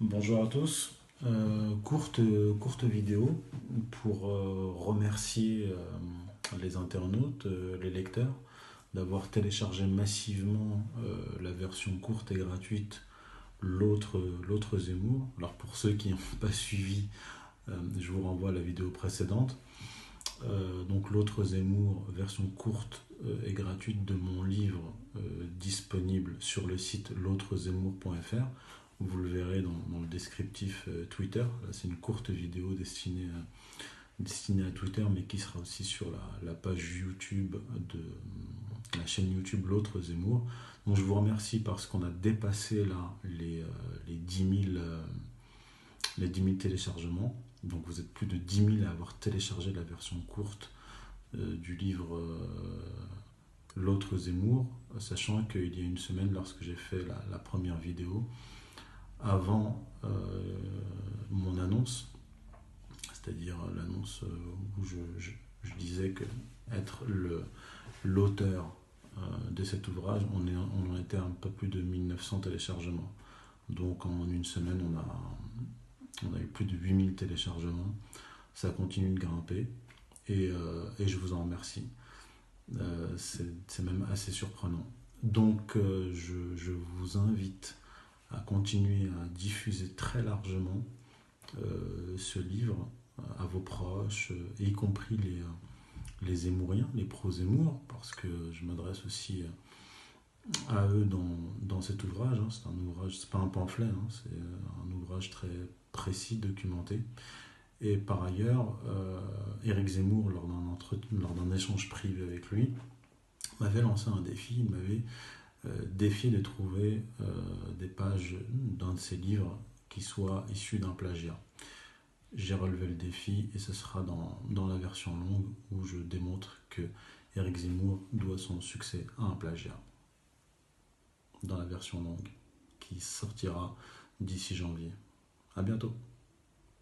Bonjour à tous. Euh, courte, vidéo pour euh, remercier euh, les internautes, les lecteurs, d'avoir téléchargé massivement la version courte et gratuite L'autre Zemmour. Alors pour ceux qui n'ont pas suivi, je vous renvoie à la vidéo précédente. donc L'autre Zemmour, version courte et gratuite de mon livre disponible sur le site l'autrezemmour.fr vous le verrez descriptif euh, Twitter. C'est une courte vidéo destinée à, destinée à Twitter, mais qui sera aussi sur la, page YouTube de la chaîne YouTube L'autre Zemmour. Donc je vous remercie parce qu'on a dépassé là les, euh, les, 10 000, euh, les 10 téléchargements. Donc vous êtes plus de 10 000 à avoir téléchargé la version courte du livre L'autre Zemmour, sachant qu'il y a une semaine, lorsque j'ai fait la première vidéo, avant euh, mon annonce, c'est-à-dire l'annonce euh, où je, disais que être l'auteur euh, de cet ouvrage, on, en était un peu plus de 1900 téléchargements. Donc en une semaine, on a, eu plus de 8000 téléchargements. Ça continue de grimper et, je vous en remercie. C'est même assez surprenant. Donc je, vous invite à continuer à diffuser très largement euh, ce livre à vos proches, euh, y compris les, euh, les Zémouriens, les pro-Zémour, parce que je m'adresse aussi à eux dans, dans cet ouvrage. Hein. C'est un ouvrage, c'est pas un pamphlet, hein. c'est un ouvrage très précis, documenté. Et par ailleurs, euh, Éric Zemmour, lors d'un, lors d'un échange privé avec lui, m'avait lancé un défi. Il m'avait défi de trouver euh, des pages d'un de ses livres qui soient issus d'un plagiat. J'ai relevé le défi et ce sera dans, dans, la version longue où je démontre que Eric Zemmour doit son succès à un plagiat. Dans la version longue qui sortira d'ici janvier. À bientôt.